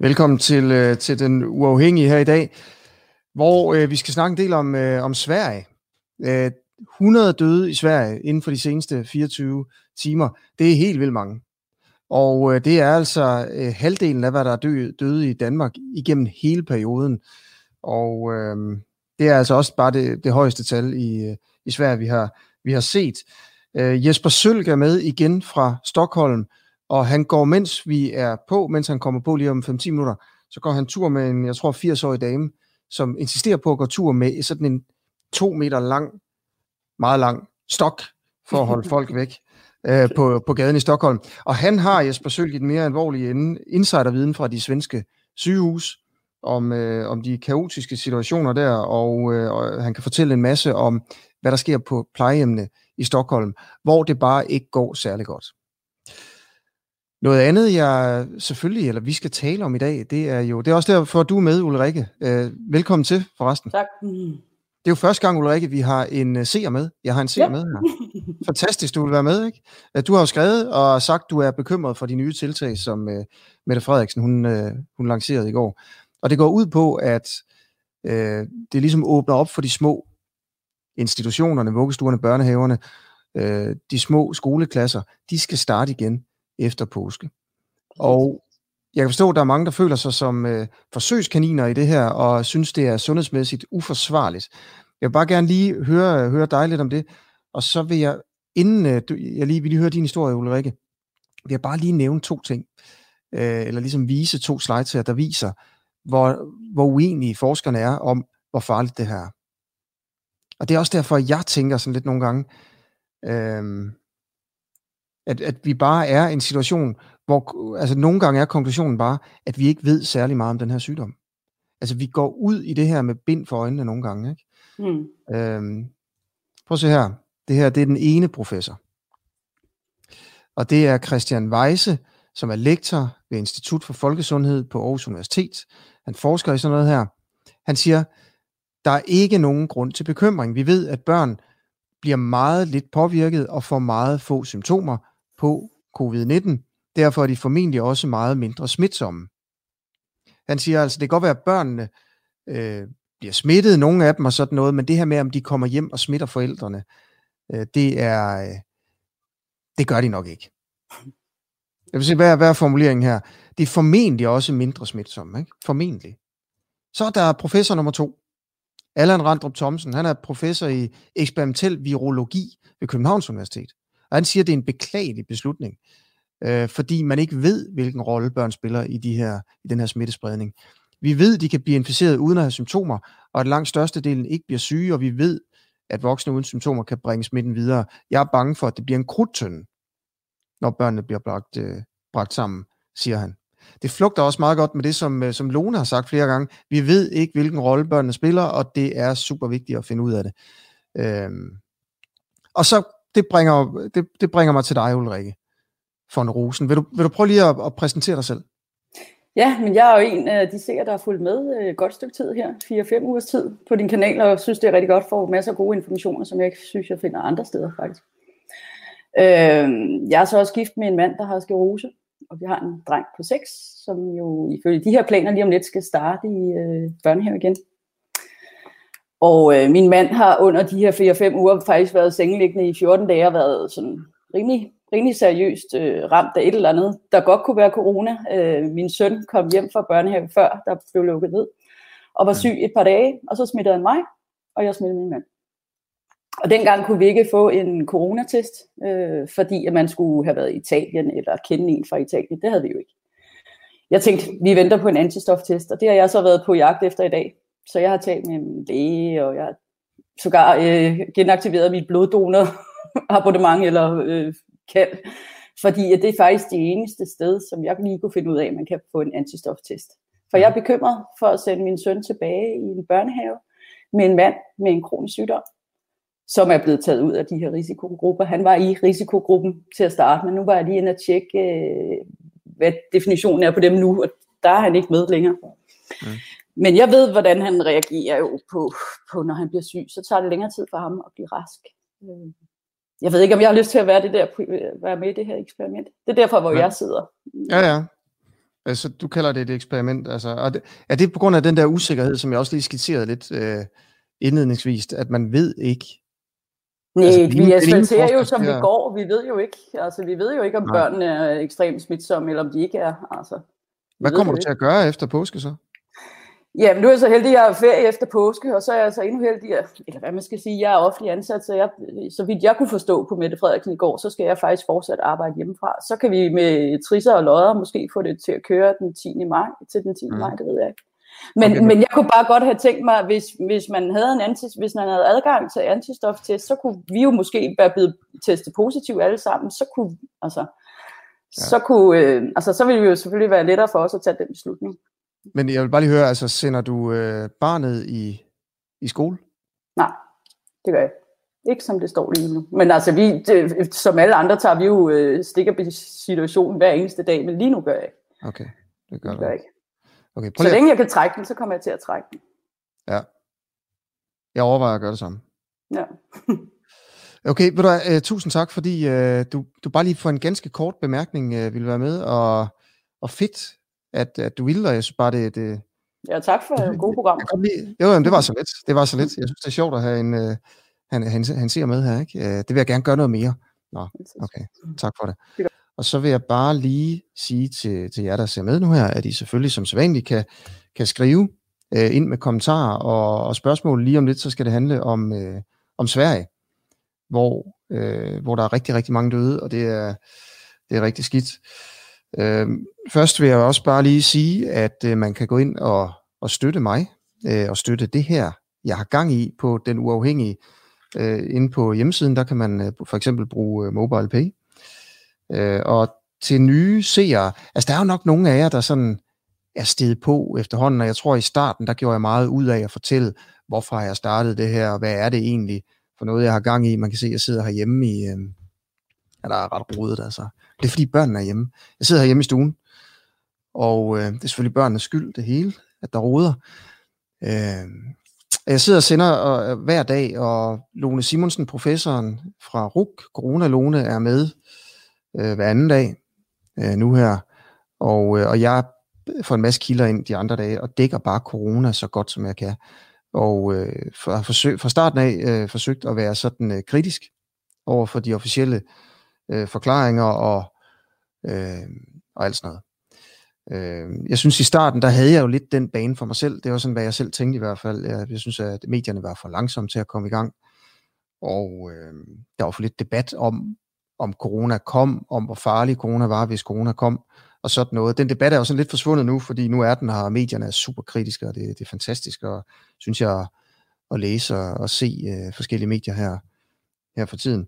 Velkommen til, øh, til den uafhængige her i dag, hvor øh, vi skal snakke en del om, øh, om Sverige. Øh, 100 døde i Sverige inden for de seneste 24 timer. Det er helt vildt mange. Og øh, det er altså øh, halvdelen af, hvad der er dø, døde i Danmark igennem hele perioden. Og øh, det er altså også bare det, det højeste tal i, øh, i Sverige, vi har, vi har set. Øh, Jesper Sølg er med igen fra Stockholm, og han går, mens vi er på, mens han kommer på lige om 5-10 minutter, så går han tur med en, jeg tror, 80-årig dame, som insisterer på at gå tur med sådan en to meter lang, meget lang stok, for at holde folk væk øh, på, på gaden i Stockholm. Og han har Jesper Sølg mere alvorlig insiderviden fra de svenske sygehus, om, øh, om de kaotiske situationer der, og, øh, og han kan fortælle en masse om, hvad der sker på plejehjemmene i Stockholm, hvor det bare ikke går særlig godt. Noget andet, jeg selvfølgelig, eller vi skal tale om i dag, det er jo, det er også derfor, du er med, Ulrikke. Øh, velkommen til, forresten. Tak. Det er jo første gang, Ulrikke, vi har en uh, seer med. Jeg har en seer ja. med her. Fantastisk, du vil være med, ikke? Øh, du har jo skrevet og sagt, du er bekymret for de nye tiltag, som uh, Mette Frederiksen, hun, uh, hun lancerede i går. Og det går ud på, at uh, det ligesom åbner op for de små institutionerne, vuggestuerne, børnehaverne, uh, de små skoleklasser, de skal starte igen efter påske. Og jeg kan forstå, at der er mange, der føler sig som øh, forsøgskaniner i det her, og synes, det er sundhedsmæssigt uforsvarligt. Jeg vil bare gerne lige høre, høre dig lidt om det, og så vil jeg, inden øh, jeg lige vil lige høre din historie, Ulrikke, vil jeg bare lige nævne to ting, øh, eller ligesom vise to slides her, der viser, hvor, hvor uenige forskerne er om, hvor farligt det her er. Og det er også derfor, jeg tænker sådan lidt nogle gange, øh, at, at vi bare er i en situation, hvor altså nogle gange er konklusionen bare, at vi ikke ved særlig meget om den her sygdom. Altså vi går ud i det her med bind for øjnene nogle gange. Ikke? Mm. Øhm, prøv at se her. Det her det er den ene professor. Og det er Christian Weise, som er lektor ved Institut for Folkesundhed på Aarhus Universitet. Han forsker i sådan noget her. Han siger, der er ikke nogen grund til bekymring. Vi ved, at børn bliver meget lidt påvirket og får meget få symptomer, på covid-19. Derfor er de formentlig også meget mindre smitsomme. Han siger altså, det kan godt være, at børnene øh, bliver smittet, nogle af dem og sådan noget, men det her med, om de kommer hjem og smitter forældrene, øh, det er, øh, det gør de nok ikke. Jeg vil se, hvad er, hvad er formuleringen her? Det er formentlig også mindre smitsomme, ikke? Formentlig. Så er der professor nummer to. Allan Randrup Thomsen, han er professor i eksperimentel virologi ved Københavns Universitet. Og han siger, at det er en beklagelig beslutning, øh, fordi man ikke ved, hvilken rolle børn spiller i, de her, i den her smittespredning. Vi ved, at de kan blive inficeret uden at have symptomer, og at langt størstedelen ikke bliver syge, og vi ved, at voksne uden symptomer kan bringe smitten videre. Jeg er bange for, at det bliver en krudtønde, når børnene bliver bragt, øh, bragt sammen, siger han. Det flugter også meget godt med det, som, øh, som Lone har sagt flere gange. Vi ved ikke, hvilken rolle børnene spiller, og det er super vigtigt at finde ud af det. Øhm. Og så det bringer, det, det bringer mig til dig, Ulrikke von Rosen. Vil du, vil du prøve lige at, at præsentere dig selv? Ja, men jeg er jo en af de seere, der har fulgt med øh, et godt stykke tid her, 4-5 ugers tid på din kanal, og synes, det er rigtig godt for masser af gode informationer, som jeg ikke synes, jeg finder andre steder faktisk. Øh, jeg er så også gift med en mand, der har sklerose, og vi har en dreng på 6, som jo ifølge de her planer lige om lidt skal starte i øh, børnehave igen. Og øh, min mand har under de her 4-5 uger faktisk været sengeliggende i 14 dage og været sådan rimelig, rimelig seriøst øh, ramt af et eller andet, der godt kunne være corona. Øh, min søn kom hjem fra børnehave før, der blev lukket ned, og var syg et par dage, og så smittede han mig, og jeg smittede min mand. Og dengang kunne vi ikke få en coronatest, øh, fordi at man skulle have været i Italien eller kende en fra Italien. Det havde vi jo ikke. Jeg tænkte, vi venter på en antistoftest, og det har jeg så været på jagt efter i dag. Så jeg har talt med en læge, og jeg har sågar øh, genaktiveret mit bloddonor abonnement eller øh, kald, fordi at det er faktisk det eneste sted, som jeg lige kunne finde ud af, at man kan få en antistoftest. For jeg er bekymret for at sende min søn tilbage i en børnehave med en mand med en kronisk sygdom, som er blevet taget ud af de her risikogrupper. Han var i risikogruppen til at starte, men nu var jeg lige inde og tjekke, øh, hvad definitionen er på dem nu, og der er han ikke med længere. Mm. Men jeg ved, hvordan han reagerer jo på, på, når han bliver syg. Så tager det længere tid for ham at blive rask. Øh, jeg ved ikke, om jeg har lyst til at være, det der, være med i det her eksperiment. Det er derfor, hvor ja. jeg sidder. Ja, ja. Altså, du kalder det et eksperiment. Altså, er, det, er det på grund af den der usikkerhed, som jeg også lige skitserede lidt øh, indledningsvis, at man ved ikke? Nej, altså, vi asfalterer jo, som vi går. Vi ved jo ikke, altså, vi ved jo ikke, om Nej. børnene er ekstremt smitsomme, eller om de ikke er. Altså, Hvad kommer du til at gøre efter påske så? Ja, men nu er jeg så heldig, at jeg har ferie efter påske, og så er jeg så endnu heldig, eller hvad man skal sige, jeg er offentlig ansat, så, jeg, så vidt jeg kunne forstå på Mette Frederiksen i går, så skal jeg faktisk fortsat arbejde hjemmefra. Så kan vi med trisser og lodder måske få det til at køre den 10. maj, til den 10. Mm. maj, det ved jeg ikke. Men, okay. men jeg kunne bare godt have tænkt mig, hvis, hvis man havde en anti, hvis man havde adgang til antistoftest, så kunne vi jo måske være blevet testet positiv alle sammen, så kunne, altså, ja. så kunne, øh, altså, så ville det jo selvfølgelig være lettere for os at tage den beslutning. Men jeg vil bare lige høre, altså sender du øh, barnet i, i skole? Nej, det gør jeg ikke som det står lige nu. Men altså, vi, det, som alle andre tager vi jo øh, stikker situationen hver eneste dag, men lige nu gør jeg ikke. Okay, det gør, det gør jeg ikke. Okay, så længe jeg kan trække den, så kommer jeg til at trække den. Ja. Jeg overvejer at gøre det samme. Ja. okay, ved du, uh, tusind tak, fordi uh, du, du bare lige for en ganske kort bemærkning uh, ville være med, og, og fedt, at, at du ville, og jeg synes bare, det... det ja, tak for et godt program. Jo, jamen, det var så lidt. Det var så lidt. Jeg synes, det er sjovt at have en... Uh, han, han, han ser med her, ikke? Uh, det vil jeg gerne gøre noget mere. Nå, okay. Tak for det. Og så vil jeg bare lige sige til, til jer, der ser med nu her, at I selvfølgelig som sædvanligt kan, kan skrive uh, ind med kommentarer og, og spørgsmål. Lige om lidt, så skal det handle om, uh, om Sverige, hvor, uh, hvor der er rigtig, rigtig mange døde, og det er, det er rigtig skidt. Øh, først vil jeg også bare lige sige, at øh, man kan gå ind og, og støtte mig, øh, og støtte det her, jeg har gang i på den uafhængige. Øh, inde på hjemmesiden, der kan man øh, for eksempel bruge øh, Mobile Pay. Øh, og til nye seere, altså der er jo nok nogle af jer, der sådan er steget på efterhånden, og jeg tror i starten, der gjorde jeg meget ud af at fortælle, hvorfor jeg startede det her, og hvad er det egentlig for noget, jeg har gang i. Man kan se, at jeg sidder herhjemme i, øh, eller der ret rodet altså. Det er fordi børnene er hjemme. Jeg sidder hjemme i stuen, og øh, det er selvfølgelig børnenes skyld, det hele, at der roder. Øh, jeg sidder og sender øh, hver dag, og Lone Simonsen, professoren fra RUK, Corona Lone, er med øh, hver anden dag øh, nu her. Og, øh, og jeg får en masse kilder ind de andre dage, og dækker bare corona så godt, som jeg kan. Og øh, for, forsøg, fra starten af øh, forsøgt at være sådan øh, kritisk over for de officielle øh, Øh, forklaringer og, øh, og alt sådan noget. Øh, jeg synes i starten, der havde jeg jo lidt den bane for mig selv. Det var sådan, hvad jeg selv tænkte i hvert fald. Jeg, jeg synes, at medierne var for langsomme til at komme i gang. Og øh, der var for lidt debat om, om corona kom, om hvor farlig corona var, hvis corona kom, og sådan noget. Den debat er jo sådan lidt forsvundet nu, fordi nu er den her, og medierne er super kritiske, og det, det er fantastisk, og synes jeg, at læse og, og se øh, forskellige medier her, her for tiden.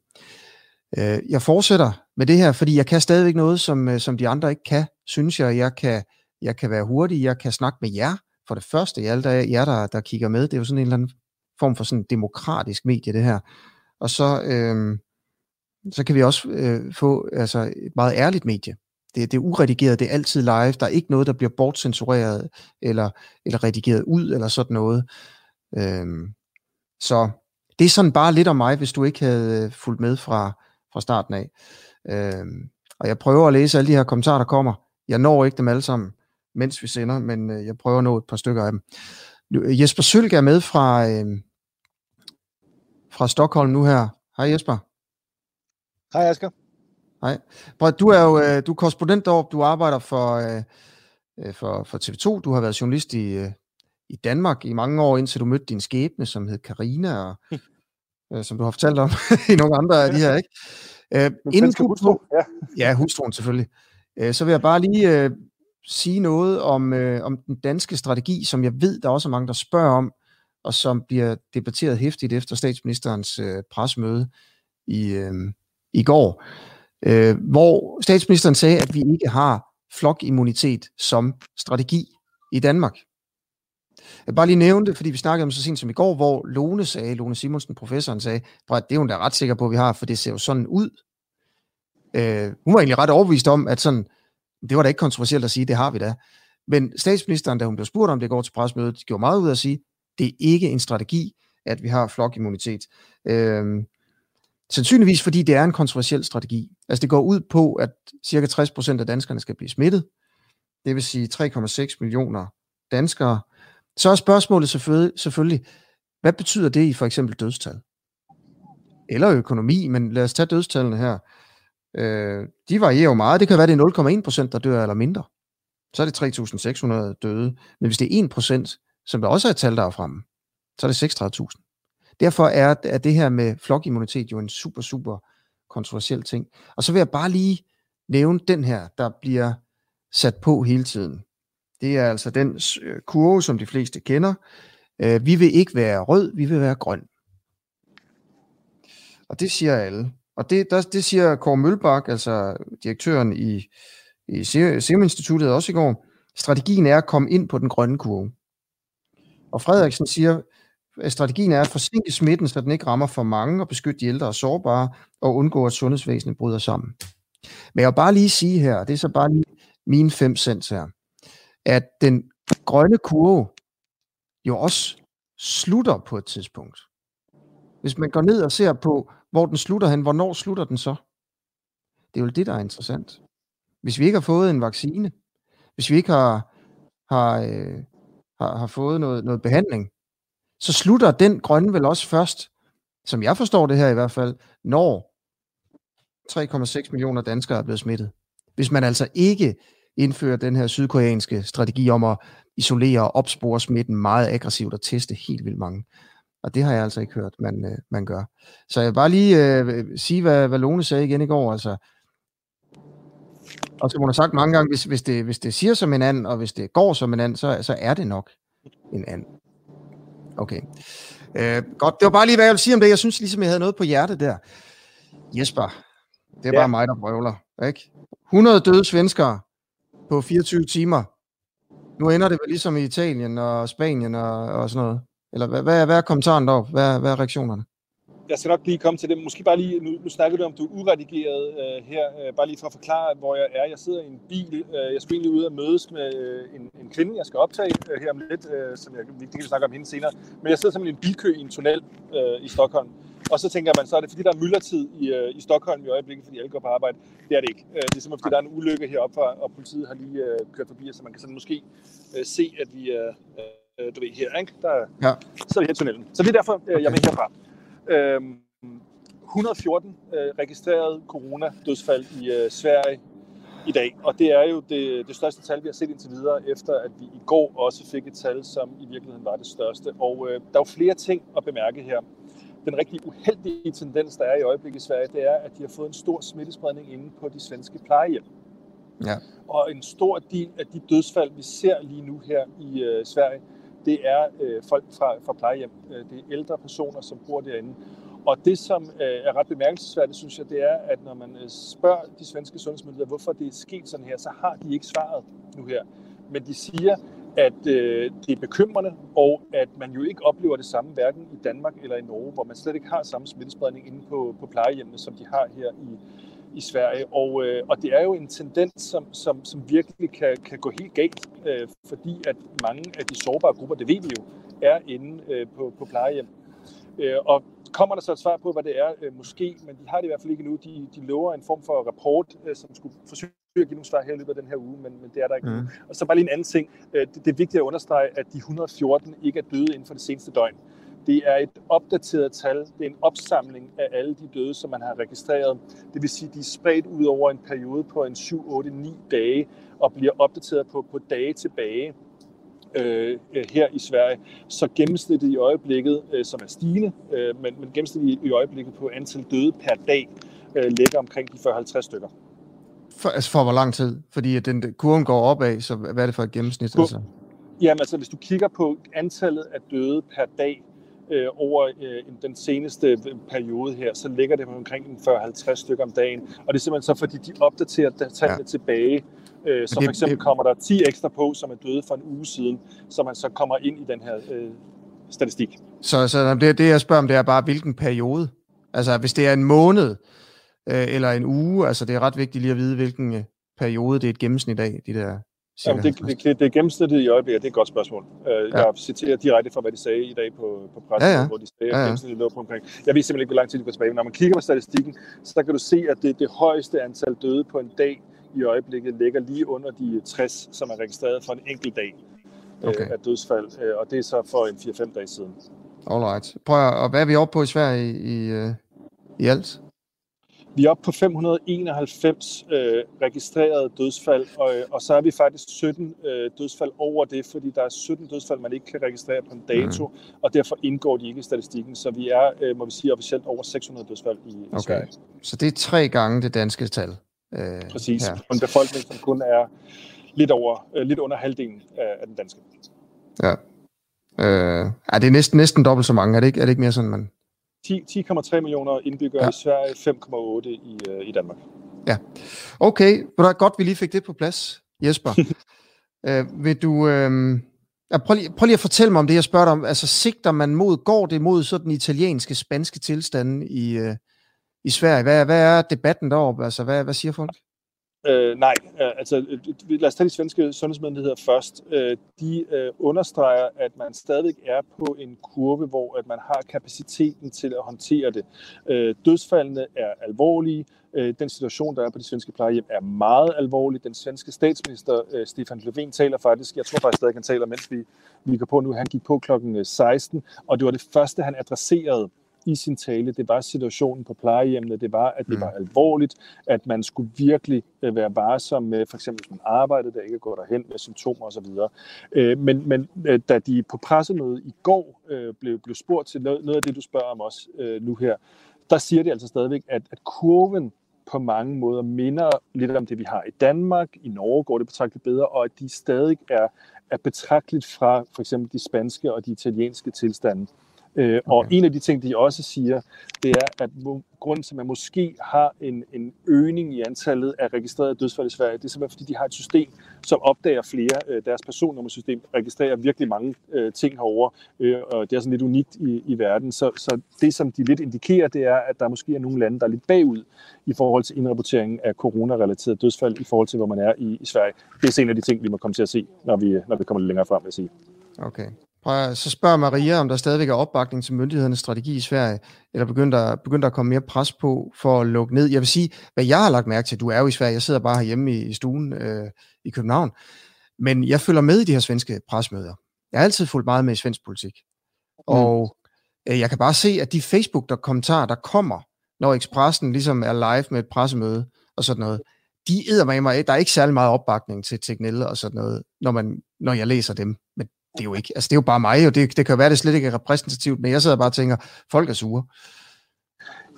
Øh, jeg fortsætter med det her, fordi jeg kan stadigvæk noget, som, øh, som de andre ikke kan, synes jeg. Jeg kan, jeg kan være hurtig, jeg kan snakke med jer. For det første, alle der, jer, der, der kigger med, det er jo sådan en eller anden form for sådan demokratisk medie, det her. Og så, øh, så kan vi også øh, få altså, et meget ærligt medie. Det, det er uredigeret, det er altid live, der er ikke noget, der bliver bortcensureret eller, eller redigeret ud, eller sådan noget. Øh, så det er sådan bare lidt om mig, hvis du ikke havde øh, fulgt med fra, fra starten af. Øh, og jeg prøver at læse alle de her kommentarer, der kommer. Jeg når ikke dem alle sammen, mens vi sender, men øh, jeg prøver at nå et par stykker af dem. Jesper Sølg er med fra, øh, fra Stockholm nu her. Hej Jesper. Hej Asger. Hej. Du er jo øh, du er korrespondent deroppe, du arbejder for, øh, øh for, for TV2, du har været journalist i, øh, i Danmark i mange år, indtil du mødte din skæbne, som hed Karina og øh, som du har fortalt om i nogle andre af de her, ikke? Øh, inden du, hustru, ja. ja, hustruen selvfølgelig. Øh, så vil jeg bare lige øh, sige noget om, øh, om den danske strategi, som jeg ved, der er også er mange, der spørger om, og som bliver debatteret hæftigt efter statsministerens øh, presmøde i, øh, i går, øh, hvor statsministeren sagde, at vi ikke har flokimmunitet som strategi i Danmark. Jeg bare lige nævne det, fordi vi snakkede om så sent som i går, hvor Lone sagde, Lone Simonsen, professoren, sagde, at det er hun da ret sikker på, at vi har, for det ser jo sådan ud. Øh, hun var egentlig ret overbevist om, at sådan, det var da ikke kontroversielt at sige, det har vi da. Men statsministeren, da hun blev spurgt om det går til presmødet, gjorde meget ud af at sige, det er ikke en strategi, at vi har flokimmunitet. Øh, sandsynligvis fordi det er en kontroversiel strategi. Altså det går ud på, at cirka 60% af danskerne skal blive smittet, det vil sige 3,6 millioner danskere, så er spørgsmålet selvfølgelig, hvad betyder det i for eksempel dødstal? Eller økonomi, men lad os tage dødstallene her. Øh, de varierer jo meget. Det kan være, det er 0,1% der dør eller mindre. Så er det 3.600 døde. Men hvis det er 1%, som der også er et tal, der er fremme, så er det 36.000. Derfor er, er det her med flokimmunitet jo en super, super kontroversiel ting. Og så vil jeg bare lige nævne den her, der bliver sat på hele tiden. Det er altså den øh, kurve, som de fleste kender. Øh, vi vil ikke være rød, vi vil være grøn. Og det siger alle. Og det, der, det siger Kåre Mølbak, altså direktøren i, i Serum Instituttet også i går. Strategien er at komme ind på den grønne kurve. Og Frederiksen siger, at strategien er at forsinke smitten, så den ikke rammer for mange og beskytte de ældre og sårbare og undgå, at sundhedsvæsenet bryder sammen. Men jeg vil bare lige sige her, og det er så bare lige mine fem cents her, at den grønne kurve jo også slutter på et tidspunkt. Hvis man går ned og ser på, hvor den slutter hen, hvornår slutter den så? Det er jo det, der er interessant. Hvis vi ikke har fået en vaccine, hvis vi ikke har, har, øh, har, har fået noget, noget behandling, så slutter den grønne vel også først, som jeg forstår det her i hvert fald, når 3,6 millioner danskere er blevet smittet. Hvis man altså ikke indfører den her sydkoreanske strategi om at isolere og opspore smitten meget aggressivt og teste helt vildt mange. Og det har jeg altså ikke hørt, man, øh, man gør. Så jeg vil bare lige øh, sige, hvad, hvad Lone sagde igen i går. Altså, og som hun har sagt mange gange, hvis, hvis, det, hvis det siger som en and, og hvis det går som en and, så, så er det nok en and. Okay. Øh, godt, det var bare lige, hvad jeg vil sige om det. Jeg synes ligesom, jeg havde noget på hjertet der. Jesper, det er ja. bare mig, der brøvler. Ikke? 100 døde svenskere på 24 timer. Nu ender det vel ligesom i Italien og Spanien og, og sådan noget. Eller hvad, hvad, hvad er kommentaren deroppe? Hvad, hvad er reaktionerne? Jeg skal nok lige komme til det. Måske bare lige, nu, nu snakker du om, du er uredigeret øh, her. Øh, bare lige for at forklare, hvor jeg er. Jeg sidder i en bil. Øh, jeg skal egentlig ud og mødes med øh, en, en kvinde, jeg skal optage øh, her om lidt, øh, som jeg, det kan vi snakke om hende senere. Men jeg sidder simpelthen i en bilkø i en tunnel øh, i Stockholm. Og så tænker man, så er det fordi, der er myldretid i, uh, i Stockholm i øjeblikket, fordi alle går på arbejde. Det er det ikke. Uh, det er simpelthen fordi, der er en ulykke heroppe, fra, og politiet har lige uh, kørt forbi, så man kan sådan måske uh, se, at vi uh, øh, du ved, her, ikke? Der, ja. så er vi her tunnelen. Så det er derfor, øh, jeg er med herfra. Øhm, 114 øh, registreret corona-dødsfald i øh, Sverige i dag, og det er jo det, det største tal, vi har set indtil videre, efter at vi i går også fik et tal, som i virkeligheden var det største. Og øh, der er jo flere ting at bemærke her. Den rigtig uheldige tendens, der er i øjeblikket i Sverige, det er, at de har fået en stor smittespredning inde på de svenske plejehjem. Ja. Og en stor del af de dødsfald, vi ser lige nu her i øh, Sverige, det er øh, folk fra, fra plejehjem. Øh, det er ældre personer, som bor derinde. Og det, som øh, er ret bemærkelsesværdigt, synes jeg, det er, at når man øh, spørger de svenske sundhedsmyndigheder, hvorfor det er sket sådan her, så har de ikke svaret nu her. Men de siger, at øh, det er bekymrende, og at man jo ikke oplever det samme hverken i Danmark eller i Norge, hvor man slet ikke har samme smittespredning inde på, på plejehjemmene, som de har her i, i Sverige. Og, øh, og det er jo en tendens, som, som, som virkelig kan, kan gå helt galt, øh, fordi at mange af de sårbare grupper, det ved vi jo, er inde øh, på, på plejehjem. Øh, og kommer der så et svar på, hvad det er? Øh, måske, men de har det i hvert fald ikke nu. De, de lover en form for rapport, øh, som skulle forsøge at give nogle svar her i løbet af den her uge, men, men det er der ikke mm. Og så bare lige en anden ting. Øh, det, det er vigtigt at understrege, at de 114 ikke er døde inden for det seneste døgn. Det er et opdateret tal. Det er en opsamling af alle de døde, som man har registreret. Det vil sige, at de er spredt ud over en periode på en 7, 8, 9 dage og bliver opdateret på, på dage tilbage øh, her i Sverige. Så gennemsnittet i øjeblikket, øh, som er stigende, øh, men, men gennemsnittet i, i øjeblikket på antal døde per dag, øh, ligger omkring de 40-50 stykker. For, altså for hvor lang tid? Fordi den, kurven går opad, så hvad er det for et gennemsnit? Kur- altså? Jamen altså, hvis du kigger på antallet af døde per dag, øh, over øh, den seneste periode her, så ligger det på omkring 40-50 stykker om dagen. Og det er simpelthen så, fordi de opdaterer tallene ja. tilbage. Øh, så for eksempel kommer der 10 ekstra på, som er døde for en uge siden, så man så kommer ind i den her øh, statistik. Så, så det, det, jeg spørger om, det er bare, hvilken periode? Altså, hvis det er en måned, øh, eller en uge, altså det er ret vigtigt lige at vide, hvilken øh, periode det er et gennemsnit af, de der Jamen, det, det, det, det er gennemsnittet i øjeblikket, det er et godt spørgsmål. Uh, ja. Jeg citerer direkte fra, hvad de sagde i dag på, på pressen, ja, ja. hvor de sagde, at ja, ja. gennemsnittet lå på omkring. Jeg ved simpelthen ikke, hvor lang tid de går tilbage, men når man kigger på statistikken, så kan du se, at det, det højeste antal døde på en dag i øjeblikket ligger lige under de 60, som er registreret for en enkelt dag okay. øh, af dødsfald, øh, og det er så for en 4-5 dage siden. Alright. Prøv at, og hvad er vi oppe på i Sverige i, i, øh, i alt? Vi er oppe på 591 øh, registrerede dødsfald, og, øh, og så er vi faktisk 17 øh, dødsfald over det, fordi der er 17 dødsfald, man ikke kan registrere på en dato, mm. og derfor indgår de ikke i statistikken. Så vi er, øh, må vi sige, officielt over 600 dødsfald i, i okay. Sverige. Så det er tre gange det danske tal? Øh, Præcis. Her. Og en befolkning, som kun er lidt, over, øh, lidt under halvdelen af, af den danske. Ja. Øh, er det er næsten, næsten dobbelt så mange. Er det ikke, er det ikke mere sådan, man... 10,3 millioner indbyggere ja. i Sverige, 5,8 i, øh, i Danmark. Ja. Okay, det er godt, vi lige fik det på plads, Jesper. øh, vil du... Øh, ja, prøv, lige, prøv lige at fortælle mig om det, jeg spørger dig om. Altså, sigter man mod, går det mod sådan italienske, spanske tilstande i, øh, i Sverige? Hvad, hvad er debatten deroppe? Altså, hvad, hvad siger folk? Øh, nej, øh, altså øh, lad os tage de svenske sundhedsmyndigheder først. Øh, de øh, understreger, at man stadig er på en kurve, hvor at man har kapaciteten til at håndtere det. Øh, dødsfaldene er alvorlige. Øh, den situation, der er på de svenske plejehjem, er meget alvorlig. Den svenske statsminister, øh, Stefan Löfven, taler faktisk, jeg tror faktisk stadig, han taler, mens vi, vi går på nu. Han gik på klokken øh, 16, og det var det første, han adresserede i sin tale, det var situationen på plejehjemmene, det var, at det mm. var alvorligt, at man skulle virkelig øh, være varsom med, for eksempel hvis man arbejdede, der ikke går derhen med symptomer osv. Øh, men, men øh, da de på pressemødet i går blev, blev spurgt til noget, noget af det, du spørger om også nu her, der siger de altså stadigvæk, at, at kurven på mange måder minder lidt om det, vi har i Danmark. I Norge går det betragteligt bedre, og at de stadig er, er betragteligt fra for eksempel de spanske og de italienske tilstande. Øh, okay. Og en af de ting, de også siger, det er, at grunden til, at man måske har en, en øgning i antallet af registrerede dødsfald i Sverige, det er simpelthen, fordi de har et system, som opdager flere. Øh, deres personnummersystem registrerer virkelig mange øh, ting herover, øh, og det er sådan lidt unikt i, i verden. Så, så det, som de lidt indikerer, det er, at der måske er nogle lande, der er lidt bagud i forhold til indrapporteringen af corona-relaterede dødsfald i forhold til, hvor man er i, i Sverige. Det er en af de ting, vi må komme til at se, når vi, når vi kommer lidt længere frem, vil jeg sige. Okay. Så spørger Maria, om der stadigvæk er opbakning til myndighedernes strategi i Sverige, eller begynder der, begynder der at komme mere pres på for at lukke ned. Jeg vil sige, hvad jeg har lagt mærke til, du er jo i Sverige, jeg sidder bare herhjemme i, i stuen øh, i København, men jeg følger med i de her svenske presmøder. Jeg har altid fulgt meget med i svensk politik. Mm. Og øh, jeg kan bare se, at de Facebook-kommentarer, der kommer, når Expressen ligesom er live med et pressemøde og sådan noget, de æder med mig. Der er ikke særlig meget opbakning til Tegnell og sådan noget, når, man, når jeg læser dem. Men det er jo ikke, altså det er jo bare mig, og det, det kan jo være, det slet ikke er repræsentativt, men jeg sidder bare og tænker, folk er sure.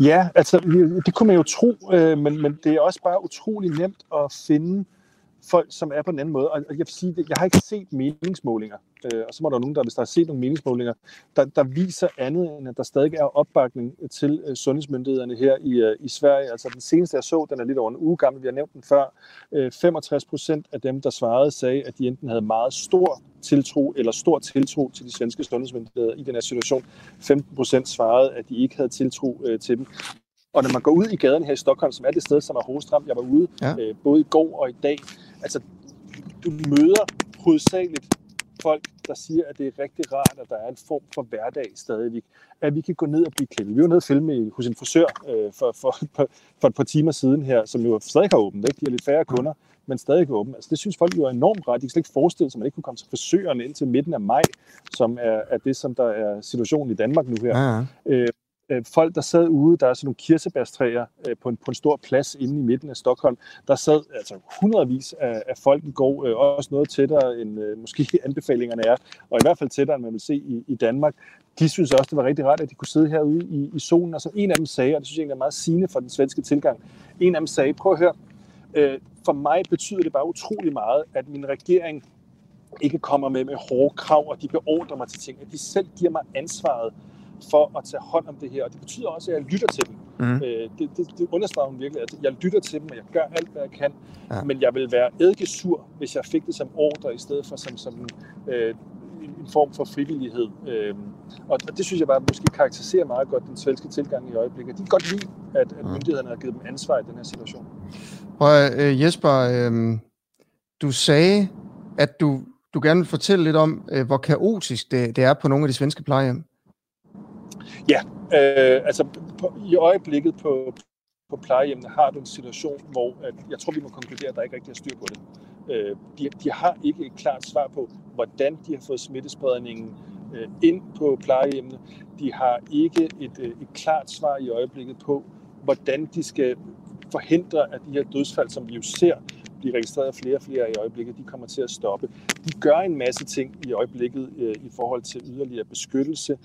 Ja, altså det kunne man jo tro, øh, men, men det er også bare utrolig nemt at finde folk, som er på en anden måde. Og jeg vil sige, jeg har ikke set meningsmålinger, øh, og så må der nogen, der, hvis der har set nogle meningsmålinger, der, der viser andet, end at der stadig er opbakning til øh, sundhedsmyndighederne her i, øh, i Sverige. Altså den seneste, jeg så, den er lidt over en uge gammel, vi har nævnt den før. 65 procent af dem, der svarede, sagde, at de enten havde meget stor tiltro eller stor tiltro til de svenske sundhedsmyndigheder i den her situation. 15 procent svarede, at de ikke havde tiltro til dem. Og når man går ud i gaden her i Stockholm, som er det sted, som er hårdest ramt, jeg var ude ja. øh, både i går og i dag, altså du møder hovedsageligt folk, der siger, at det er rigtig rart, at der er en form for hverdag stadigvæk. At vi kan gå ned og blive klippet. Vi var nede og filme hos en frisør øh, for, for, for, for et par timer siden her, som jo stadig har åbent. Ikke? De har lidt færre kunder, men stadig åbent. Altså, det synes folk jo er enormt rart. De kan slet ikke forestille sig, at man ikke kunne komme til frisøren indtil midten af maj, som er, er det, som der er situationen i Danmark nu her. Ja. Øh, øh, folk, der sad ude, der er sådan nogle kirsebærstræer øh, på, en, på en stor plads inde i midten af Stockholm. Der sad altså hundredvis af, af folk i går, øh, også noget tættere end øh, måske anbefalingerne er, og i hvert fald tættere, end man vil se i, i Danmark. De synes også, det var rigtig rart, at de kunne sidde herude i, i solen. Og så en af dem sagde, og det synes jeg egentlig er meget sigende for den svenske tilgang, en af dem sagde, prøv at høre, øh, for mig betyder det bare utrolig meget, at min regering ikke kommer med med hårde krav, og de beordrer mig til ting, at de selv giver mig ansvaret for at tage hånd om det her. Og det betyder også, at jeg lytter til dem. Mm. Øh, det, det, det understreger hun virkelig, at jeg lytter til dem, og jeg gør alt, hvad jeg kan. Ja. Men jeg vil være eddikesur, hvis jeg fik det som ordre, i stedet for som, som øh, en form for frivillighed. Øh, og, og det synes jeg bare måske karakteriserer meget godt den svenske tilgang i øjeblikket. De kan godt lide, at, at myndighederne har givet dem ansvar i den her situation. Og øh, Jesper, øh, du sagde, at du, du gerne vil fortælle lidt om, øh, hvor kaotisk det, det er på nogle af de svenske plejehjem. Ja, øh, altså på, i øjeblikket på, på plejehjemmene har du en situation, hvor at, jeg tror, vi må konkludere, at der ikke rigtig er styr på det. Øh, de, de har ikke et klart svar på, hvordan de har fået smittespredningen øh, ind på plejehjemmene. De har ikke et, øh, et klart svar i øjeblikket på, hvordan de skal forhindre, at de her dødsfald, som vi jo ser, blive registreret flere og flere i øjeblikket, de kommer til at stoppe. De gør en masse ting i øjeblikket øh, i forhold til yderligere beskyttelse.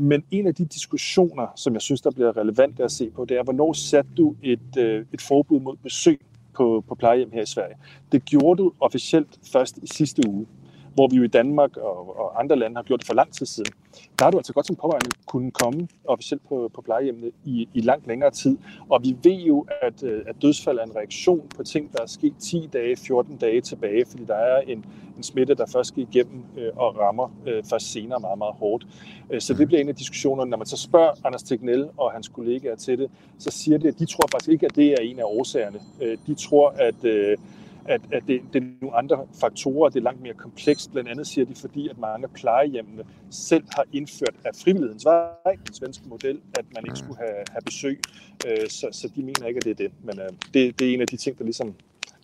Men en af de diskussioner, som jeg synes, der bliver relevant at se på, det er, hvornår satte du et, øh, et forbud mod besøg på, på plejehjem her i Sverige? Det gjorde du officielt først i sidste uge hvor vi jo i Danmark og, og andre lande har gjort det for lang tid siden. Der har du altså godt som pårørende kunne komme officielt på, på plejehjemmene i, i langt længere tid. Og vi ved jo, at, øh, at dødsfald er en reaktion på ting, der er sket 10 dage, 14 dage tilbage, fordi der er en, en smitte, der først skal igennem øh, og rammer øh, først senere meget, meget hårdt. Øh, så det bliver en af diskussionerne. Når man så spørger Anders Tegnell og hans kollegaer til det, så siger de, at de tror faktisk ikke, at det er en af årsagerne. Øh, de tror, at øh, at, at det, det er nogle andre faktorer, det er langt mere komplekst. Blandt andet siger de, fordi at mange plejehjemmene selv har indført af frivillighedens vej, den svenske model, at man ikke skulle have, have besøg. Øh, så, så de mener ikke, at det er det. Men øh, det, det er en af de ting, der ligesom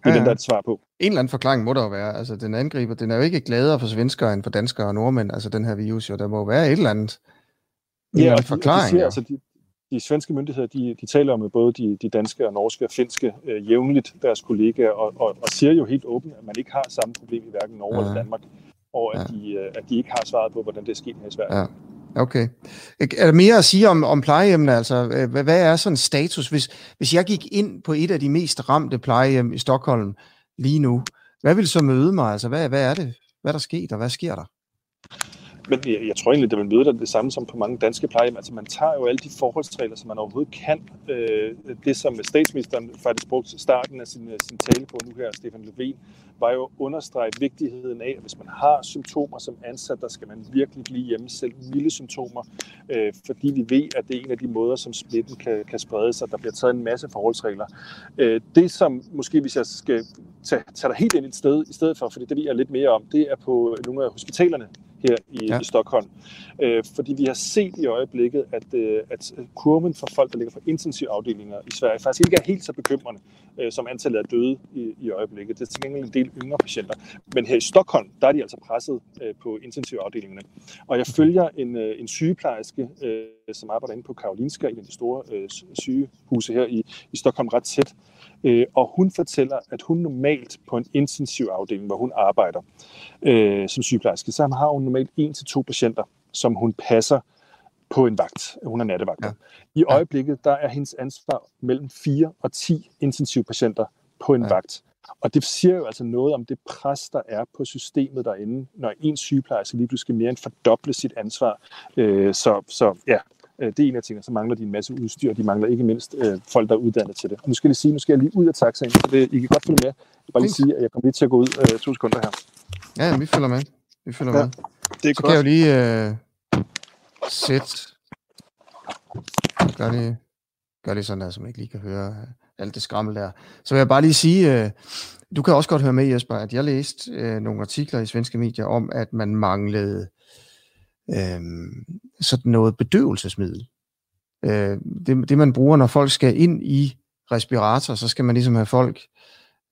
det er ja, den, der er et svar på. En eller anden forklaring må der jo være. Altså, den angriber, den er jo ikke gladere for svenskere end for danskere og nordmænd, altså den her virus, jo. Der må være et eller andet en ja, og de, forklaring. De, siger, altså, de, de svenske myndigheder, de, de taler om både de, de danske og norske og finske øh, jævnligt, deres kollegaer, og, og, og siger jo helt åbent, at man ikke har samme problem i hverken Norge ja. eller Danmark, og at, ja. de, øh, at de ikke har svaret på, hvordan det er sket her i Sverige. Ja. Okay. Er der mere at sige om, om plejehjemmene? Altså, hvad, hvad er sådan status? Hvis, hvis jeg gik ind på et af de mest ramte plejehjem i Stockholm lige nu, hvad vil så møde mig? Altså, hvad, hvad er det? Hvad er der sket, og hvad sker der? Men jeg, jeg tror egentlig, det vil møde dig det samme som på mange danske plejehjem. Altså man tager jo alle de forholdsregler, som man overhovedet kan. Øh, det, som statsministeren faktisk brugte starten af sin, øh, sin tale på nu her, Stefan Löfven, var jo at understrege vigtigheden af, at hvis man har symptomer som ansat, der skal man virkelig blive hjemme, selv milde symptomer, øh, fordi vi ved, at det er en af de måder, som smitten kan, kan sprede sig. Der bliver taget en masse forholdsregler. Øh, det, som måske, hvis jeg skal tage, tage dig helt ind et sted i stedet for, fordi det ved jeg lidt mere om, det er på nogle af hospitalerne her i, ja. i Stockholm. Øh, fordi vi har set i øjeblikket, at, øh, at kurven for folk, der ligger på intensivafdelinger i Sverige, faktisk ikke er helt så bekymrende, øh, som antallet af døde i, i øjeblikket. Det er til gengæld en del yngre patienter. Men her i Stockholm, der er de altså presset øh, på intensivafdelingerne. Og jeg følger en, øh, en sygeplejerske, øh, som arbejder inde på Karolinska, af de store øh, sygehuse her i, i Stockholm, ret tæt. Øh, og hun fortæller, at hun normalt på en intensivafdeling, hvor hun arbejder øh, som sygeplejerske, så har hun normalt en til to patienter, som hun passer på en vagt. Hun er nattevagt. Ja. I øjeblikket, der er hendes ansvar mellem 4 og 10 intensivpatienter på en ja. vagt. Og det siger jo altså noget om det pres, der er på systemet derinde, når en sygeplejerske lige pludselig mere end fordoble sit ansvar. Øh, så, så ja, det er en af tingene. Så mangler de en masse udstyr, og de mangler ikke mindst øh, folk, der er uddannet til det. Og nu skal jeg lige sige, nu skal jeg lige ud af taxaen, så det, I kan godt følge med. Jeg vil bare lige sige, at jeg kommer lige til at gå ud øh, to sekunder her. Ja, vi følger med. Vi følger ja, med. Det er så godt. kan jeg jo lige øh, sætte... Gør lige, gør lige sådan der, så man ikke lige kan høre øh, alt det skrammel der. Så vil jeg bare lige sige, øh, du kan også godt høre med, Jesper, at jeg læste øh, nogle artikler i svenske medier om, at man manglede øh, sådan noget bedøvelsesmiddel. Øh, det, det man bruger, når folk skal ind i respirator, så skal man ligesom have folk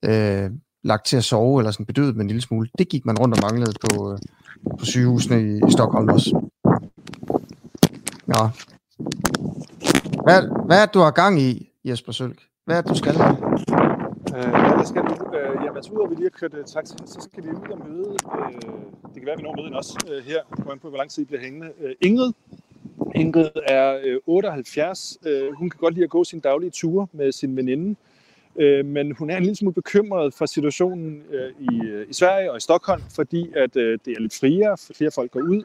øh, lagt til at sove, eller sådan bedøvet med en lille smule. Det gik man rundt og manglede på, øh, på sygehusene i, i Stockholm også. Ja. Hvad, hvad er det, du har gang i, Jesper Sølk? Hvad er det, du skal? Øh, hvad skal du? Øh, jamen, så udover vi lige har kørt øh, taxa, så skal vi ud og møde, øh, det kan være, at vi når møde også øh, her, på, hvor lang tid I bliver hængende. Øh, Ingrid, Ingrid er øh, 78. Øh, hun kan godt lide at gå sine daglige ture med sin veninde. Øh, men hun er en lille smule bekymret for situationen øh, i, øh, i Sverige og i Stockholm, fordi at øh, det er lidt friere, flere folk går ud.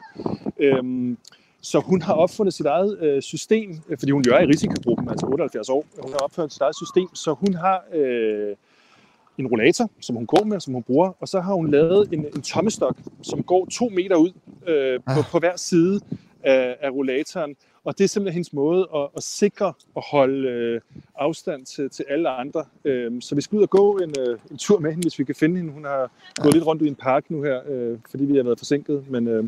Øh, så hun har opfundet sit eget øh, system, øh, fordi hun jo er i risikogruppen, altså 78 år. Hun har opfundet sit eget system, så hun har øh, en rollator, som hun går med, som hun bruger, og så har hun lavet en, en tommestok, som går to meter ud øh, på, på hver side af, af rollatoren. Og det er simpelthen hendes måde at, at sikre og holde øh, afstand til, til alle andre. Øh, så vi skal ud og gå en, øh, en tur med hende, hvis vi kan finde hende. Hun har gået lidt rundt i en park nu her, øh, fordi vi har været forsinket. Men øh,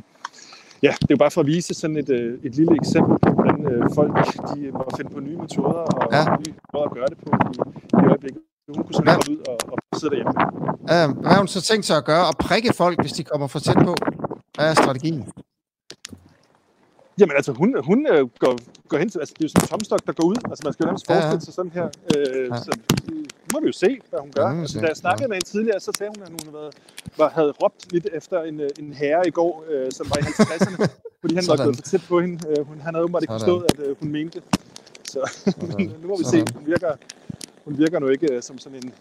ja, det er jo bare for at vise sådan et, øh, et lille eksempel på, hvordan øh, folk de må finde på nye metoder og ja. nye måder at gøre det på i, i øjeblikket. Hun kunne simpelthen ja. ud og, og sidde derhjemme. Ja, hvad har hun så tænkt sig at gøre? At prikke folk, hvis de kommer for tæt på? Hvad er strategien? Jamen altså, hun, hun øh, går, går hen til, altså det er jo sådan en tomstok, der går ud. Altså man skal jo nærmest forestille ja, ja. sig sådan her. Øh, ja. Så nu må vi jo se, hvad hun gør. Ja, altså, da jeg snakkede ja. med hende tidligere, så sagde hun, at hun havde, været, var, havde råbt lidt efter en, øh, en herre i går, øh, som var i 50'erne, fordi han var gået for tæt på hende. Øh, hun, han havde åbenbart ikke forstået, at øh, hun mente det. Så nu må vi se. Hun virker, hun virker nu ikke øh, som sådan en,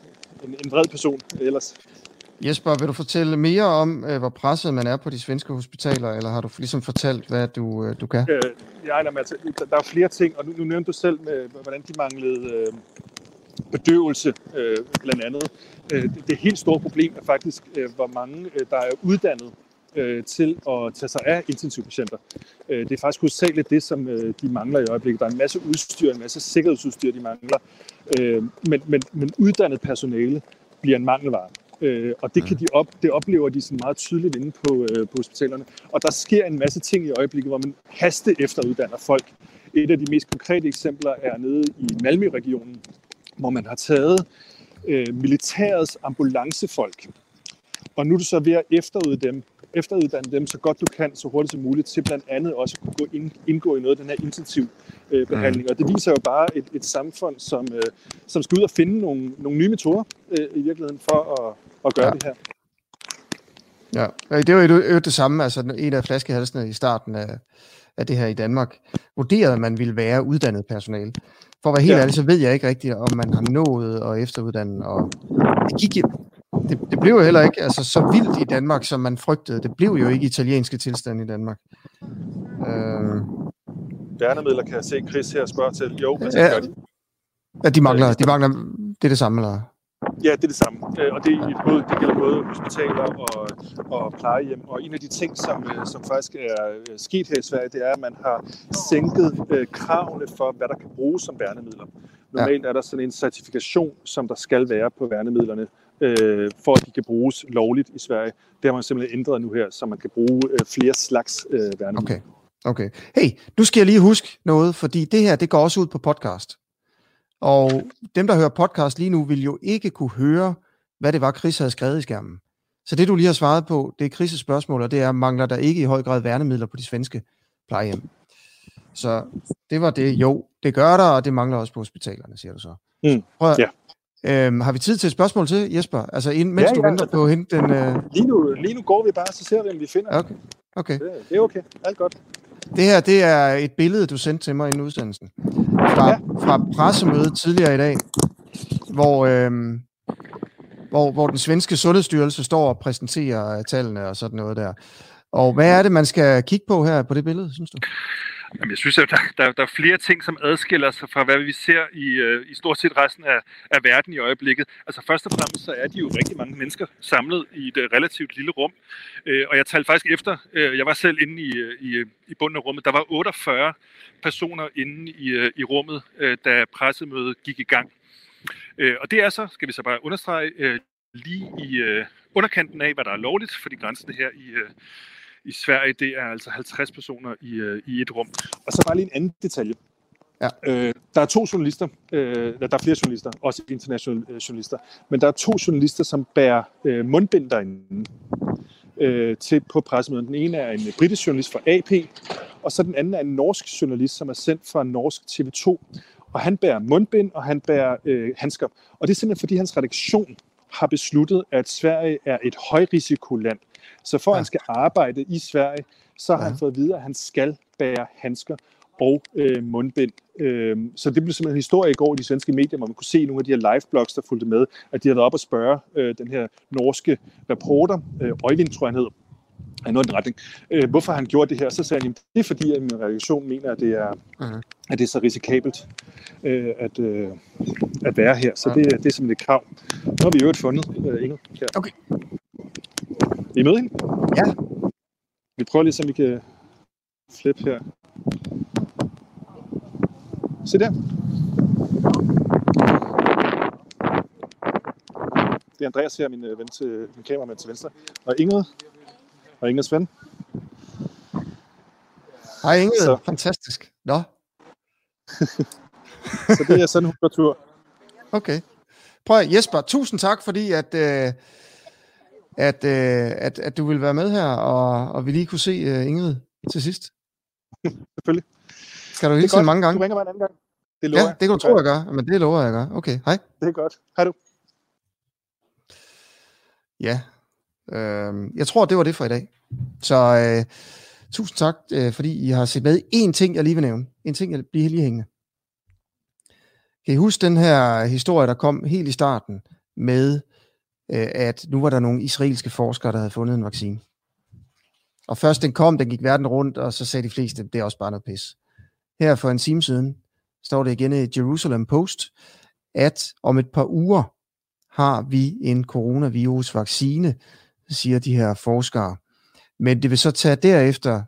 en, en vred person ellers. Jesper, vil du fortælle mere om, øh, hvor presset man er på de svenske hospitaler, eller har du ligesom fortalt, hvad du, øh, du kan? Øh, ja, nej, altså, der er flere ting, og nu, nu nævnte du selv, med, hvordan de manglede øh, bedøvelse, øh, blandt andet. Øh, det, det helt store problem er faktisk, øh, hvor mange, øh, der er uddannet øh, til at tage sig af intensivpatienter. Øh, det er faktisk hovedsageligt det, som øh, de mangler i øjeblikket. Der er en masse udstyr, en masse sikkerhedsudstyr, de mangler. Øh, men, men, men uddannet personale bliver en mangelvare. Øh, og det, kan de op, det oplever de sådan meget tydeligt inde på, øh, på hospitalerne. Og der sker en masse ting i øjeblikket, hvor man haste efteruddanner folk. Et af de mest konkrete eksempler er nede i Malmø-regionen, hvor man har taget øh, militærets ambulancefolk. Og nu er du så ved at efteruddanne dem, efteruddanne dem så godt du kan, så hurtigt som muligt, til blandt andet også at kunne gå ind, indgå i noget af den her intensiv øh, behandling. Mm. Og det viser jo bare et, et samfund, som, øh, som skal ud og finde nogle, nogle nye metoder øh, i virkeligheden for at, at gøre ja. det her. Ja, det var jo det samme, altså en af flaskehalsene i starten af, af det her i Danmark, vurderede, at man ville være uddannet personale. For at være helt ja. ærlig, så ved jeg ikke rigtigt, om man har nået at efteruddanne, og det gik det, det blev jo heller ikke altså, så vildt i Danmark, som man frygtede. Det blev jo ikke italienske tilstand i Danmark. Øh... Værnemidler kan jeg se Chris her spørge til. Jo, hvad ja, gør de? Ja, de mangler, de mangler, det er det samme, eller? Ja, det er det samme. Øh, og det, er både, det gælder både hospitaler og, og plejehjem. Og en af de ting, som, øh, som faktisk er øh, sket her i Sverige, det er, at man har sænket øh, kravene for, hvad der kan bruges som værnemidler. Normalt ja. er der sådan en certifikation, som der skal være på værnemidlerne, øh, for at de kan bruges lovligt i Sverige. Det har man simpelthen ændret nu her, så man kan bruge øh, flere slags øh, værnemidler. Okay. Okay. Hey, du skal jeg lige huske noget, fordi det her, det går også ud på podcast. Og dem, der hører podcast lige nu, vil jo ikke kunne høre, hvad det var, Chris havde skrevet i skærmen. Så det, du lige har svaret på, det er Chris' spørgsmål, og det er, mangler der ikke i høj grad værnemidler på de svenske plejehjem? Så det var det. Jo, det gør der, og det mangler også på hospitalerne, siger du så. Mm, Prøv, ja. Øhm, har vi tid til et spørgsmål til, Jesper? Altså, inden, mens ja, du ja, venter på at hente den... Øh... Lige, nu, lige nu går vi bare, så ser vi, om vi finder okay. okay. Det, det er okay. Alt godt. Det her, det er et billede, du sendte til mig i udsendelsen. Fra, ja. fra pressemødet tidligere i dag, hvor, øhm, hvor, hvor den svenske sundhedsstyrelse står og præsenterer tallene og sådan noget der. Og hvad er det, man skal kigge på her på det billede, synes du? Jamen, jeg synes, at der, der, der er flere ting, som adskiller sig fra, hvad vi ser i, øh, i stort set resten af, af verden i øjeblikket. Altså først og fremmest, så er de jo rigtig mange mennesker samlet i et relativt lille rum. Øh, og jeg talte faktisk efter, øh, jeg var selv inde i, øh, i, i bunden af rummet, der var 48 personer inde i, øh, i rummet, øh, da pressemødet gik i gang. Øh, og det er så, skal vi så bare understrege, øh, lige i øh, underkanten af, hvad der er lovligt, fordi grænsen her i, øh, i Sverige, det er altså 50 personer i, øh, i et rum. Og så bare lige en anden detalje. Ja. Øh, der er to journalister, øh, der er flere journalister, også internationale øh, journalister, men der er to journalister, som bærer øh, mundbind derinde øh, til, på pressemødet. Den ene er en britisk journalist fra AP, og så den anden er en norsk journalist, som er sendt fra norsk TV2. Og han bærer mundbind, og han bærer øh, handsker. Og det er simpelthen, fordi hans redaktion har besluttet, at Sverige er et højrisikoland. Så for at han skal arbejde i Sverige, så har han fået at vide, at han skal bære handsker og øh, mundbind. Øh, så det blev simpelthen en historie i går i de svenske medier, hvor man kunne se nogle af de her live-blogs, der fulgte med, at de havde været op og spørge øh, den her norske reporter, øh, Øjvind tror jeg han hedder, af noget i den retning, øh, hvorfor han gjorde det her. Så sagde han, at det er fordi, at min redaktion mener, at det er, uh-huh. at det er så risikabelt øh, at, øh, at være her. Så det, det er simpelthen et krav. Nu har vi jo fundet øh, Inge. Her. Okay. Vi med hende? Ja. Vi prøver lige, om vi kan flippe her. Se der. Det er Andreas her, min øh, ven til min kameramand til venstre. Og Ingrid. Og Ingrids ven. Hej Ingrid, Så. fantastisk. Nå, så det er sådan en tur. Okay. Prøv at, Jesper, tusind tak, fordi at, øh, at, øh, at, at du vil være med her, og, og vi lige kunne se øh, Ingrid til sidst. Selvfølgelig. Skal du hilse hende mange gange? Du ringer mig en anden gang. Det lover ja, det kan du tro, jeg gør. Men det lover jeg, gør. Okay, hej. Det er godt. Hej du. Ja. Øh, jeg tror, det var det for i dag. Så øh, tusind tak, øh, fordi I har set med. En ting, jeg lige vil nævne. En ting, jeg bliver lige hængende. Kan I huske den her historie, der kom helt i starten med, Øh, at nu var der nogle israelske forskere, der havde fundet en vaccine. Og først den kom, den gik verden rundt, og så sagde de fleste, det er også bare noget pis. Her for en time siden står det igen i Jerusalem Post, at om et par uger har vi en coronavirus-vaccine, siger de her forskere. Men det vil så tage derefter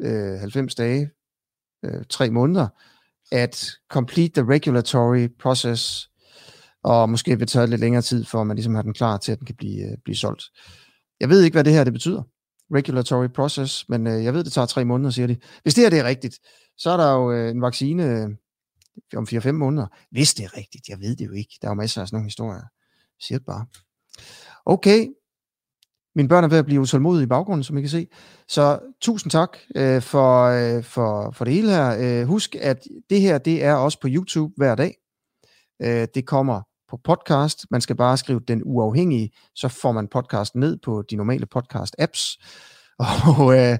øh, 90 dage, øh, 3 måneder, at complete the regulatory process, og måske vil tage lidt længere tid, for at man ligesom har den klar til, at den kan blive, øh, blive solgt. Jeg ved ikke, hvad det her det betyder, regulatory process, men øh, jeg ved, det tager tre måneder, siger de. Hvis det her det er rigtigt, så er der jo øh, en vaccine øh, om 4-5 måneder. Hvis det er rigtigt, jeg ved det jo ikke. Der er jo masser af sådan nogle historier. Jeg siger det bare. Okay, mine børn er ved at blive utålmodige i baggrunden, som I kan se. Så tusind tak øh, for, øh, for, for det hele her. Øh, husk, at det her det er også på YouTube hver dag. Øh, det kommer på podcast. Man skal bare skrive den uafhængige, så får man podcasten ned på de normale podcast-apps. Og, øh,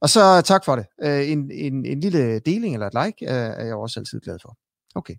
og så tak for det. Øh, en, en, en lille deling eller et like er, er jeg også altid glad for. Okay.